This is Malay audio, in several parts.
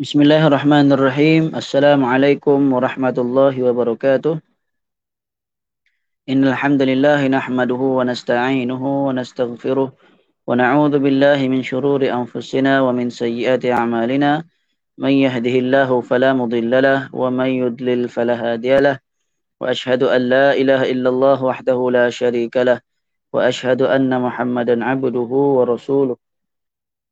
Bismillahirrahmanirrahim. Assalamualaikum warahmatullahi wabarakatuh. Innal hamdalillah nahmaduhu wa nasta'inuhu wa nastaghfiruh wa na'udzu billahi min shururi anfusina wa min sayyiati a'malina. Man yahdihillahu fala mudhillalah wa man yudlil fala hadiyalah. Wa ashhadu an la ilaha illallah wahdahu la sharikalah wa ashhadu anna Muhammadan 'abduhu wa rasuluh.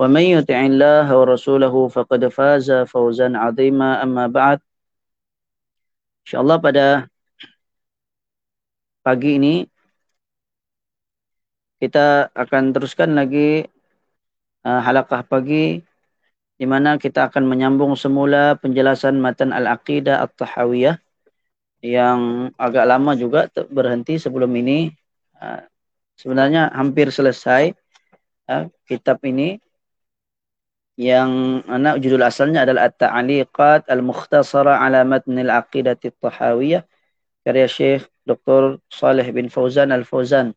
ومن يطع الله ورسوله فقد فاز فوزا عظيما أما بعد InsyaAllah pada pagi ini kita akan teruskan lagi uh, halakah pagi di mana kita akan menyambung semula penjelasan matan Al-Aqidah At-Tahawiyah yang agak lama juga berhenti sebelum ini. Uh, sebenarnya hampir selesai uh, kitab ini yang anak judul asalnya adalah At-Ta'liqat Al-Mukhtasara ala Matn Al-Aqidah At-Tahawiyah karya Syekh Dr. Saleh bin Fauzan Al-Fauzan.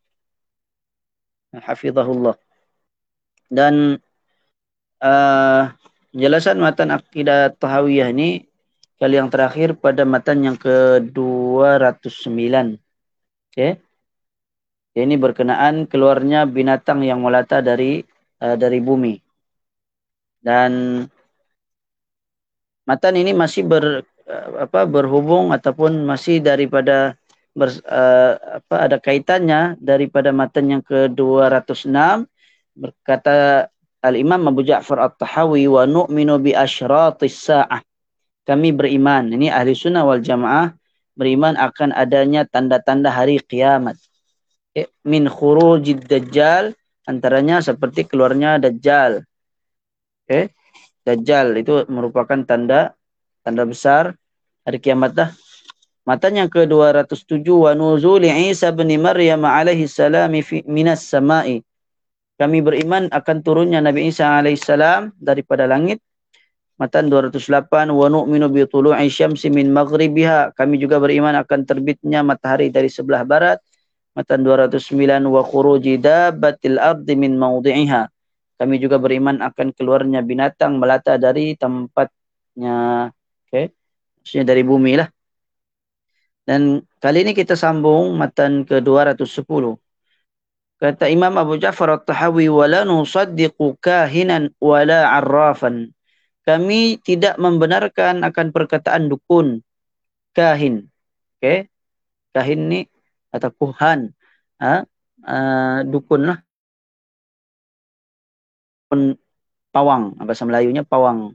Hafizahullah. Dan uh, penjelasan matan akidah tahawiyah ini kali yang terakhir pada matan yang ke-209 okey. Ini berkenaan keluarnya binatang yang melata dari uh, dari bumi dan matan ini masih ber apa berhubung ataupun masih daripada ber, uh, apa ada kaitannya daripada matan yang ke-206 berkata Al-Imam Abu Ja'far At-Tahawi wa nu'minu bi asyratis sa'ah. Kami beriman ini ahli sunnah wal jamaah beriman akan adanya tanda-tanda hari kiamat. Eh, min khurujid dajjal antaranya seperti keluarnya dajjal Okay. Dajjal itu merupakan tanda tanda besar hari kiamat dah. Matan yang ke-207 wa nuzuli Isa bin Maryam alaihi salam minas sama'i. Kami beriman akan turunnya Nabi Isa alaihi salam daripada langit. Matan 208 wa nu'minu bi tulu'i syamsi min maghribiha. Kami juga beriman akan terbitnya matahari dari sebelah barat. Matan 209 wa khuruji dabbatil ardi min mawdi'iha kami juga beriman akan keluarnya binatang melata dari tempatnya. Okay. Maksudnya dari bumi lah. Dan kali ini kita sambung matan ke-210. Kata Imam Abu Ja'far At-Tahawi wala nusaddiqu kahinan wala arrafan. Kami tidak membenarkan akan perkataan dukun kahin. Okay. Kahin ni atau kuhan. Ha? Uh, dukun lah pun pawang. Bahasa Melayunya pawang.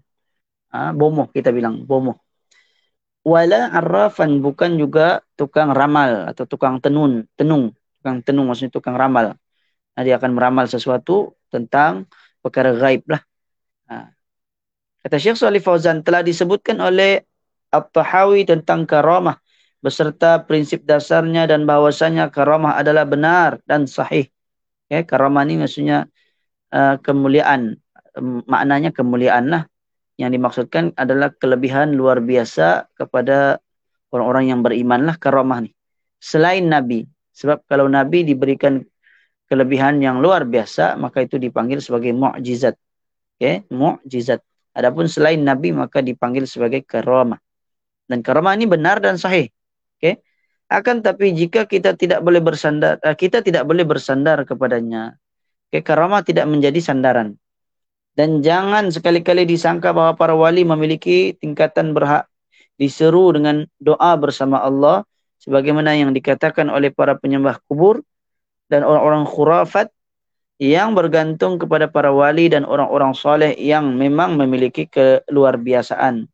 Ha, bomoh kita bilang bomoh. Wala arrafan bukan juga tukang ramal atau tukang tenun tenung. Tukang tenung maksudnya tukang ramal. Nah, dia akan meramal sesuatu tentang perkara gaib lah. Ha. kata Syekh Salih Fauzan telah disebutkan oleh At-Tahawi tentang karamah beserta prinsip dasarnya dan bahawasanya karamah adalah benar dan sahih. Ya karamah ni maksudnya Uh, kemuliaan. Um, maknanya kemuliaan lah. Yang dimaksudkan adalah kelebihan luar biasa kepada orang-orang yang beriman lah karamah ni. Selain nabi. Sebab kalau nabi diberikan kelebihan yang luar biasa maka itu dipanggil sebagai mukjizat. Okey mukjizat. Adapun selain nabi maka dipanggil sebagai karamah. Dan karamah ini benar dan sahih. Okey. Akan tapi jika kita tidak boleh bersandar uh, kita tidak boleh bersandar kepadanya Okay, karamah tidak menjadi sandaran. Dan jangan sekali-kali disangka bahawa para wali memiliki tingkatan berhak diseru dengan doa bersama Allah sebagaimana yang dikatakan oleh para penyembah kubur dan orang-orang khurafat yang bergantung kepada para wali dan orang-orang soleh yang memang memiliki keluar biasaan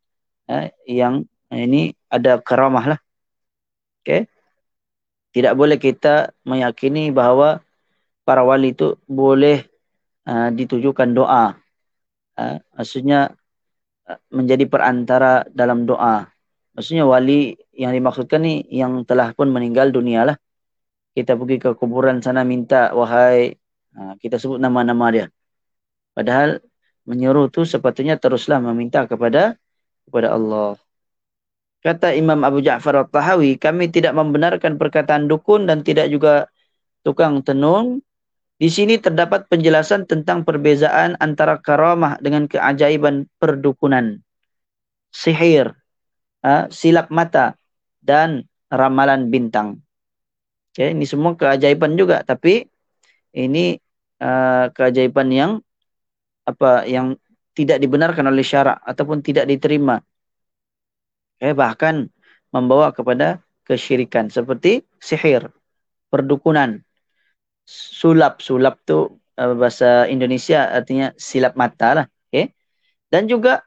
eh, yang ini ada karamah lah. Okay. Tidak boleh kita meyakini bahawa para wali itu boleh uh, ditujukan doa. Uh, maksudnya menjadi perantara dalam doa. Maksudnya wali yang dimaksudkan ni yang telah pun meninggal dunia lah. Kita pergi ke kuburan sana minta wahai ha, kita sebut nama-nama dia. Padahal menyuruh tu sepatutnya teruslah meminta kepada kepada Allah. Kata Imam Abu Ja'far al-Tahawi, kami tidak membenarkan perkataan dukun dan tidak juga tukang tenung. Di sini terdapat penjelasan tentang perbezaan antara karamah dengan keajaiban perdukunan. Sihir, uh, silap mata dan ramalan bintang. Okay, ini semua keajaiban juga tapi ini uh, keajaiban yang apa yang tidak dibenarkan oleh syarak ataupun tidak diterima. Okay, bahkan membawa kepada kesyirikan seperti sihir, perdukunan, sulap. Sulap tu uh, bahasa Indonesia artinya silap mata lah. Okay. Dan juga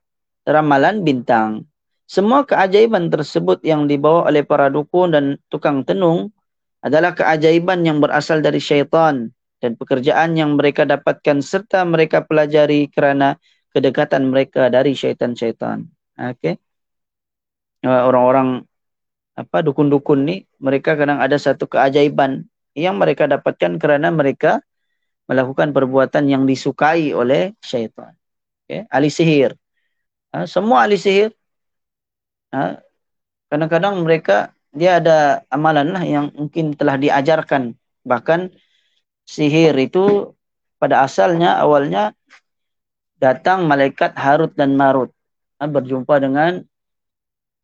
ramalan bintang. Semua keajaiban tersebut yang dibawa oleh para dukun dan tukang tenung adalah keajaiban yang berasal dari syaitan dan pekerjaan yang mereka dapatkan serta mereka pelajari kerana kedekatan mereka dari syaitan-syaitan. Okey. Orang-orang apa dukun-dukun ni mereka kadang ada satu keajaiban yang mereka dapatkan kerana mereka melakukan perbuatan yang disukai oleh syaitan. Okey, ahli sihir. Ha, semua ahli sihir Ha? kadang-kadang mereka dia ada amalan lah yang mungkin telah diajarkan bahkan sihir itu pada asalnya awalnya datang malaikat Harut dan Marut ha, berjumpa dengan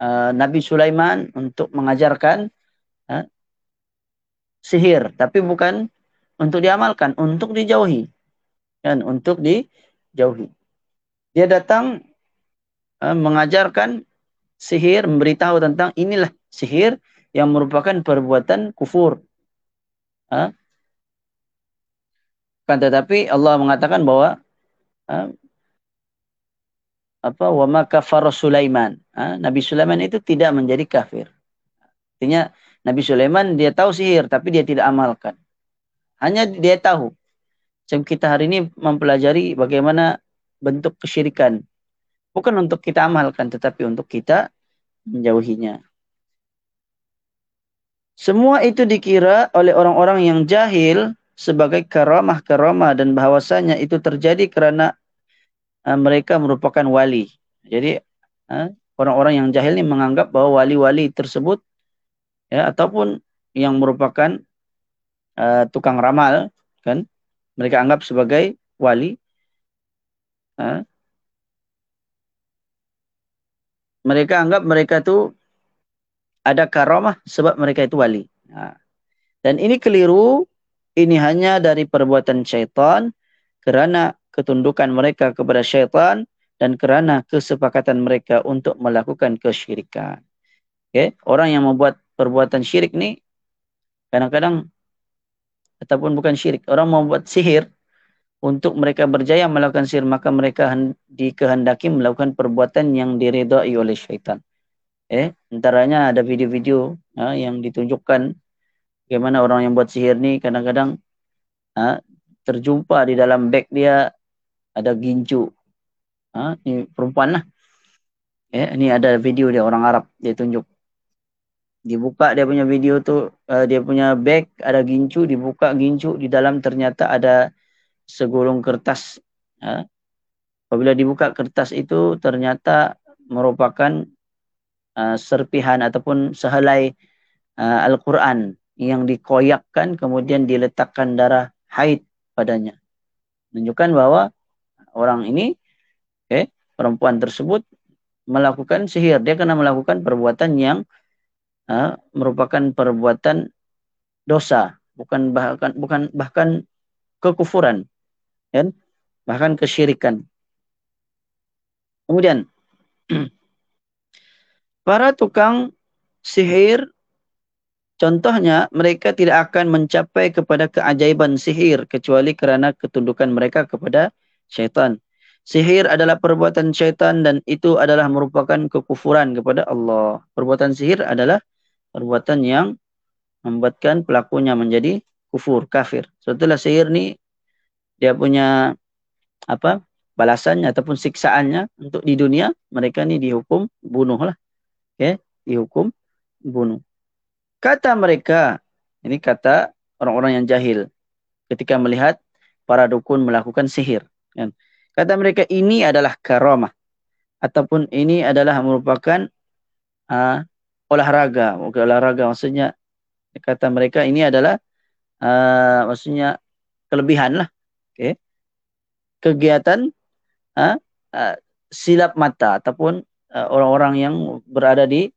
uh, Nabi Sulaiman untuk mengajarkan sihir tapi bukan untuk diamalkan untuk dijauhi dan untuk dijauhi dia datang uh, mengajarkan sihir memberitahu tentang inilah sihir yang merupakan perbuatan kufur. Ha? Kan tetapi Allah mengatakan bahwa ha? apa wa ma kafara Sulaiman. Ha? Nabi Sulaiman itu tidak menjadi kafir. Artinya Nabi Sulaiman dia tahu sihir tapi dia tidak amalkan. Hanya dia tahu. Macam kita hari ini mempelajari bagaimana bentuk kesyirikan bukan untuk kita amalkan tetapi untuk kita menjauhinya. Semua itu dikira oleh orang-orang yang jahil sebagai karamah-karamah dan bahawasanya itu terjadi kerana uh, mereka merupakan wali. Jadi uh, orang-orang yang jahil ini menganggap bahawa wali-wali tersebut ya ataupun yang merupakan uh, tukang ramal kan mereka anggap sebagai wali uh, mereka anggap mereka tu ada karamah sebab mereka itu wali. Ha. Dan ini keliru, ini hanya dari perbuatan syaitan kerana ketundukan mereka kepada syaitan dan kerana kesepakatan mereka untuk melakukan kesyirikan. Okay? Orang yang membuat perbuatan syirik ni kadang-kadang ataupun bukan syirik, orang membuat sihir untuk mereka berjaya melakukan sihir maka mereka dikehendaki melakukan perbuatan yang diredai oleh syaitan. Eh, antaranya ada video-video ha, yang ditunjukkan bagaimana orang yang buat sihir ni kadang-kadang ha, terjumpa di dalam beg dia ada gincu. Ha, ini perempuan lah. Eh, ini ada video dia orang Arab dia tunjuk. Dibuka dia punya video tu, uh, dia punya beg ada gincu, dibuka gincu di dalam ternyata ada segulung kertas. Ha? Apabila dibuka kertas itu ternyata merupakan uh, serpihan ataupun sehelai uh, Al-Quran yang dikoyakkan kemudian diletakkan darah haid padanya. Menunjukkan bahawa orang ini, okay, perempuan tersebut melakukan sihir. Dia kena melakukan perbuatan yang uh, merupakan perbuatan dosa, bukan bahkan bukan bahkan kekufuran kan? bahkan kesyirikan. Kemudian para tukang sihir contohnya mereka tidak akan mencapai kepada keajaiban sihir kecuali kerana ketundukan mereka kepada syaitan. Sihir adalah perbuatan syaitan dan itu adalah merupakan kekufuran kepada Allah. Perbuatan sihir adalah perbuatan yang membuatkan pelakunya menjadi kufur, kafir. Setelah sihir ni dia punya apa balasannya ataupun siksaannya untuk di dunia mereka ni dihukum bunuhlah okey dihukum bunuh. Kata mereka ini kata orang-orang yang jahil ketika melihat para dukun melakukan sihir kan. Kata mereka ini adalah karamah ataupun ini adalah merupakan uh, olahraga olahraga. Maksudnya kata mereka ini adalah uh, maksudnya kelebihan lah okay. kegiatan uh, uh, silap mata ataupun uh, orang-orang yang berada di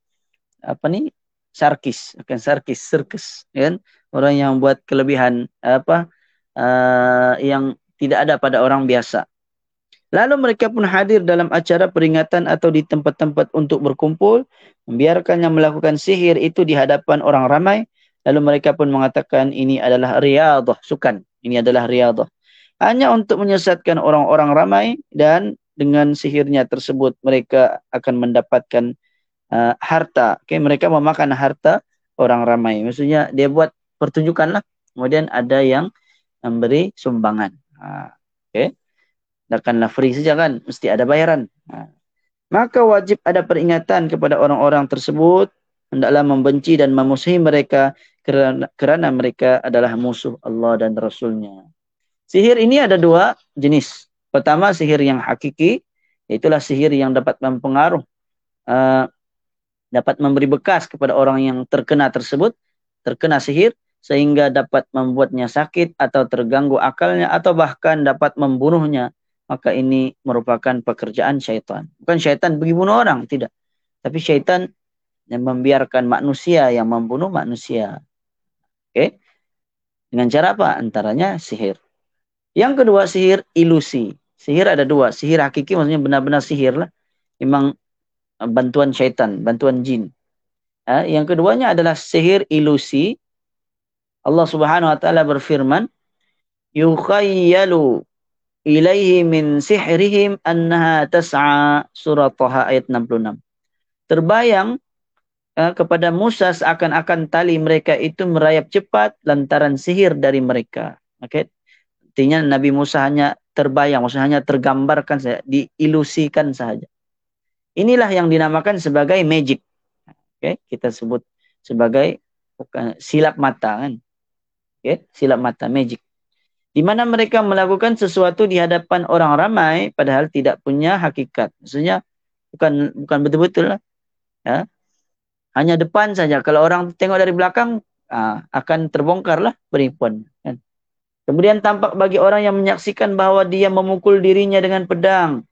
apa ni sarkis akan sarkis sirkus kan? Orang yang buat kelebihan apa uh, yang tidak ada pada orang biasa Lalu mereka pun hadir dalam acara peringatan atau di tempat-tempat untuk berkumpul, membiarkannya melakukan sihir itu di hadapan orang ramai. Lalu mereka pun mengatakan ini adalah riadah, sukan. Ini adalah riadah. Hanya untuk menyesatkan orang-orang ramai dan dengan sihirnya tersebut mereka akan mendapatkan uh, harta. Okay, mereka memakan harta orang ramai. Maksudnya dia buat pertunjukan lah. Kemudian ada yang memberi sumbangan. Uh, okay takkanlah free saja kan mesti ada bayaran. Ha. maka wajib ada peringatan kepada orang-orang tersebut hendaklah membenci dan memusuhi mereka kerana, kerana mereka adalah musuh Allah dan Rasulnya. Sihir ini ada dua jenis. Pertama sihir yang hakiki itulah sihir yang dapat mempengaruh uh, dapat memberi bekas kepada orang yang terkena tersebut terkena sihir sehingga dapat membuatnya sakit atau terganggu akalnya atau bahkan dapat membunuhnya maka ini merupakan pekerjaan syaitan. Bukan syaitan pergi bunuh orang, tidak. Tapi syaitan yang membiarkan manusia yang membunuh manusia. Okey. Dengan cara apa? Antaranya sihir. Yang kedua sihir ilusi. Sihir ada dua. Sihir hakiki maksudnya benar-benar sihir lah. Memang uh, bantuan syaitan, bantuan jin. Ha? Yang keduanya adalah sihir ilusi. Allah subhanahu wa ta'ala berfirman. Yukhayyalu ilaihi min sihrihim annaha tas'a surah Taha ayat 66. Terbayang uh, kepada Musa seakan-akan tali mereka itu merayap cepat lantaran sihir dari mereka. Okay. Artinya Nabi Musa hanya terbayang, maksudnya hanya tergambarkan saja, diilusikan saja. Inilah yang dinamakan sebagai magic. Okay. Kita sebut sebagai bukan silap mata kan. Okay. Silap mata, magic di mana mereka melakukan sesuatu di hadapan orang ramai padahal tidak punya hakikat. Maksudnya bukan bukan betul-betul lah. Ya. Hanya depan saja. Kalau orang tengok dari belakang aa, akan terbongkar lah penipuan. Kemudian tampak bagi orang yang menyaksikan bahawa dia memukul dirinya dengan pedang.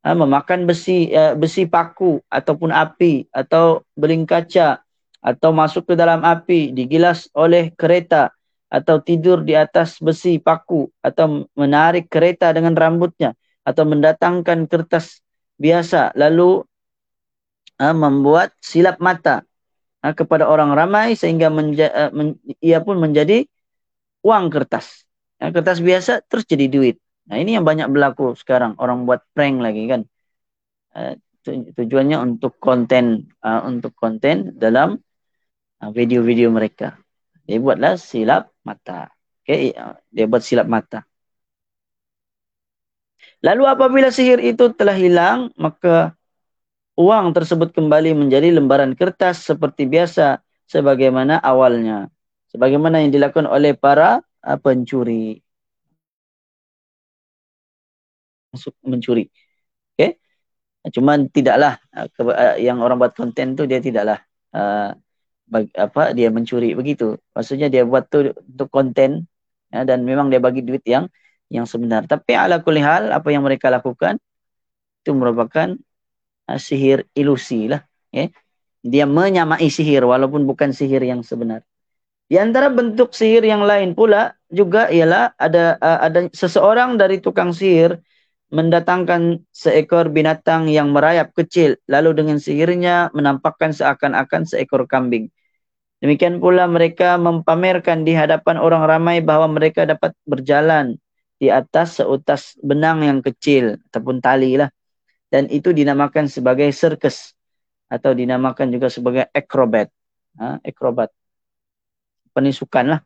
Ha, memakan besi uh, besi paku ataupun api atau beling kaca atau masuk ke dalam api digilas oleh kereta atau tidur di atas besi paku atau menarik kereta dengan rambutnya atau mendatangkan kertas biasa lalu uh, membuat silap mata uh, kepada orang ramai sehingga menja- uh, men- ia pun menjadi uang kertas. Uh, kertas biasa terus jadi duit. Nah ini yang banyak berlaku sekarang orang buat prank lagi kan. Uh, tujuannya untuk konten uh, untuk konten dalam video-video mereka. Dia buatlah silap mata. Okay, dia buat silap mata. Lalu apabila sihir itu telah hilang, maka uang tersebut kembali menjadi lembaran kertas seperti biasa sebagaimana awalnya. Sebagaimana yang dilakukan oleh para uh, pencuri. Masuk mencuri. Okay? Cuman tidaklah uh, uh, yang orang buat konten tu dia tidaklah uh, apa dia mencuri begitu. Maksudnya dia buat tu untuk konten ya, dan memang dia bagi duit yang yang sebenar. Tapi ala kulli hal apa yang mereka lakukan itu merupakan uh, sihir ilusi lah. Ya. Dia menyamai sihir walaupun bukan sihir yang sebenar. Di antara bentuk sihir yang lain pula juga ialah ada uh, ada seseorang dari tukang sihir mendatangkan seekor binatang yang merayap kecil lalu dengan sihirnya menampakkan seakan-akan seekor kambing. Demikian pula mereka mempamerkan di hadapan orang ramai bahawa mereka dapat berjalan di atas seutas benang yang kecil ataupun tali lah. Dan itu dinamakan sebagai sirkus atau dinamakan juga sebagai akrobat. Ha, akrobat. Penisukan lah.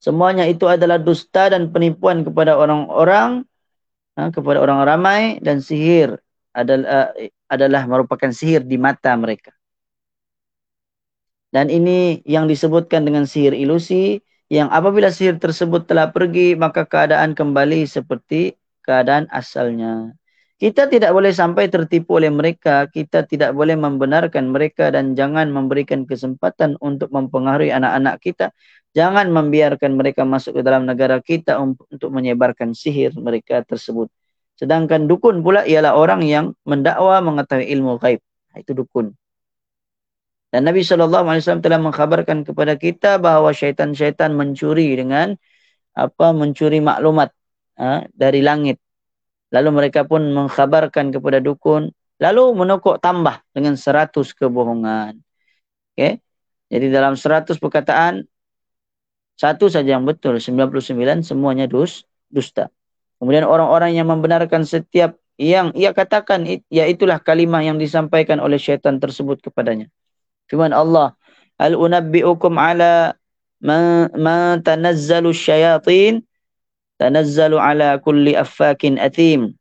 Semuanya itu adalah dusta dan penipuan kepada orang-orang ha, kepada orang ramai dan sihir adalah uh, adalah merupakan sihir di mata mereka. Dan ini yang disebutkan dengan sihir ilusi yang apabila sihir tersebut telah pergi maka keadaan kembali seperti keadaan asalnya. Kita tidak boleh sampai tertipu oleh mereka. Kita tidak boleh membenarkan mereka dan jangan memberikan kesempatan untuk mempengaruhi anak-anak kita. Jangan membiarkan mereka masuk ke dalam negara kita untuk menyebarkan sihir mereka tersebut. Sedangkan dukun pula ialah orang yang mendakwa mengetahui ilmu gaib. Itu dukun. Dan Nabi SAW telah mengkhabarkan kepada kita bahawa syaitan-syaitan mencuri dengan apa mencuri maklumat ha, dari langit Lalu mereka pun mengkhabarkan kepada dukun. Lalu menokok tambah dengan seratus kebohongan. Okay? Jadi dalam seratus perkataan, satu saja yang betul. 99 semuanya dus, dusta. Kemudian orang-orang yang membenarkan setiap yang ia katakan, iaitulah kalimah yang disampaikan oleh syaitan tersebut kepadanya. Firman Allah, Al-unabbi'ukum ala ma, ma tanazzalu syayatin tanazzalu ala kulli affakin athim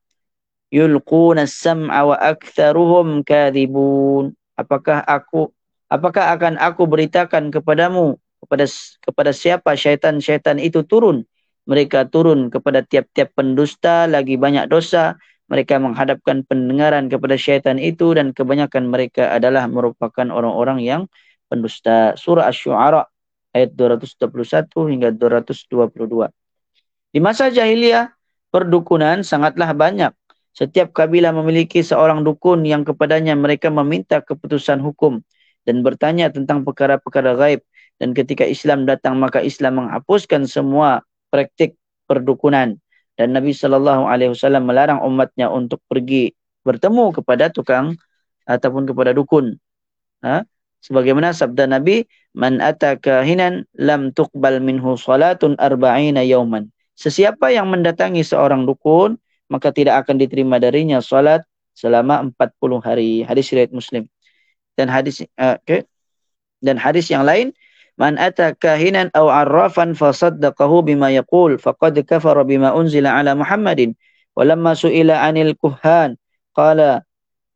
yulquna as-sam'a wa aktharuhum kadhibun. Apakah aku apakah akan aku beritakan kepadamu kepada kepada siapa syaitan-syaitan itu turun? Mereka turun kepada tiap-tiap pendusta lagi banyak dosa mereka menghadapkan pendengaran kepada syaitan itu dan kebanyakan mereka adalah merupakan orang-orang yang pendusta surah asy-syu'ara ayat 221 hingga 222 di masa jahiliyah, perdukunan sangatlah banyak. Setiap kabilah memiliki seorang dukun yang kepadanya mereka meminta keputusan hukum dan bertanya tentang perkara-perkara gaib. Dan ketika Islam datang, maka Islam menghapuskan semua praktik perdukunan. Dan Nabi SAW melarang umatnya untuk pergi bertemu kepada tukang ataupun kepada dukun. Ha? Sebagaimana sabda Nabi, Man ataka hinan lam tuqbal minhu salatun arba'ina yawman. Sesiapa yang mendatangi seorang dukun, maka tidak akan diterima darinya salat selama 40 hari. Hadis riwayat Muslim. Dan hadis uh, okay. dan hadis yang lain, man ata kahinan aw arrafan fasaddaqahu bima yaqul faqad kafara bima unzila ala Muhammadin. Walamma su'ila 'anil kuhan qala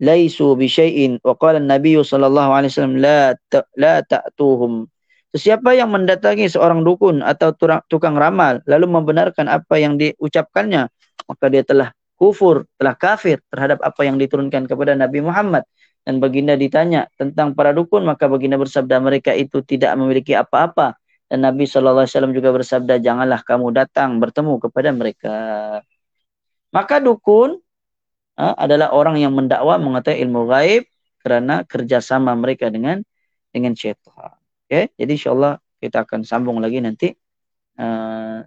laisu bi syai'in wa qala an-nabiy sallallahu alaihi wasallam la ta, la ta'tuhum Sesiapa yang mendatangi seorang dukun atau tukang ramal lalu membenarkan apa yang diucapkannya, maka dia telah kufur, telah kafir terhadap apa yang diturunkan kepada Nabi Muhammad. Dan baginda ditanya tentang para dukun, maka baginda bersabda mereka itu tidak memiliki apa-apa. Dan Nabi SAW juga bersabda, janganlah kamu datang bertemu kepada mereka. Maka dukun ha, adalah orang yang mendakwa mengetahui ilmu gaib kerana kerjasama mereka dengan dengan syaitan. Okay, jadi insyaAllah kita akan sambung lagi nanti. Uh,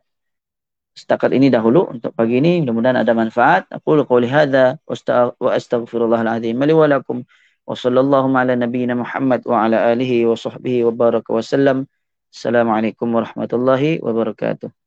setakat ini dahulu untuk pagi ini. Mudah-mudahan ada manfaat. Aku lukau lihada wa astaghfirullahaladzim. Mali walakum wa sallallahu ala nabiyina Muhammad wa ala alihi wa sahbihi wa baraka wa sallam. Assalamualaikum warahmatullahi wabarakatuh.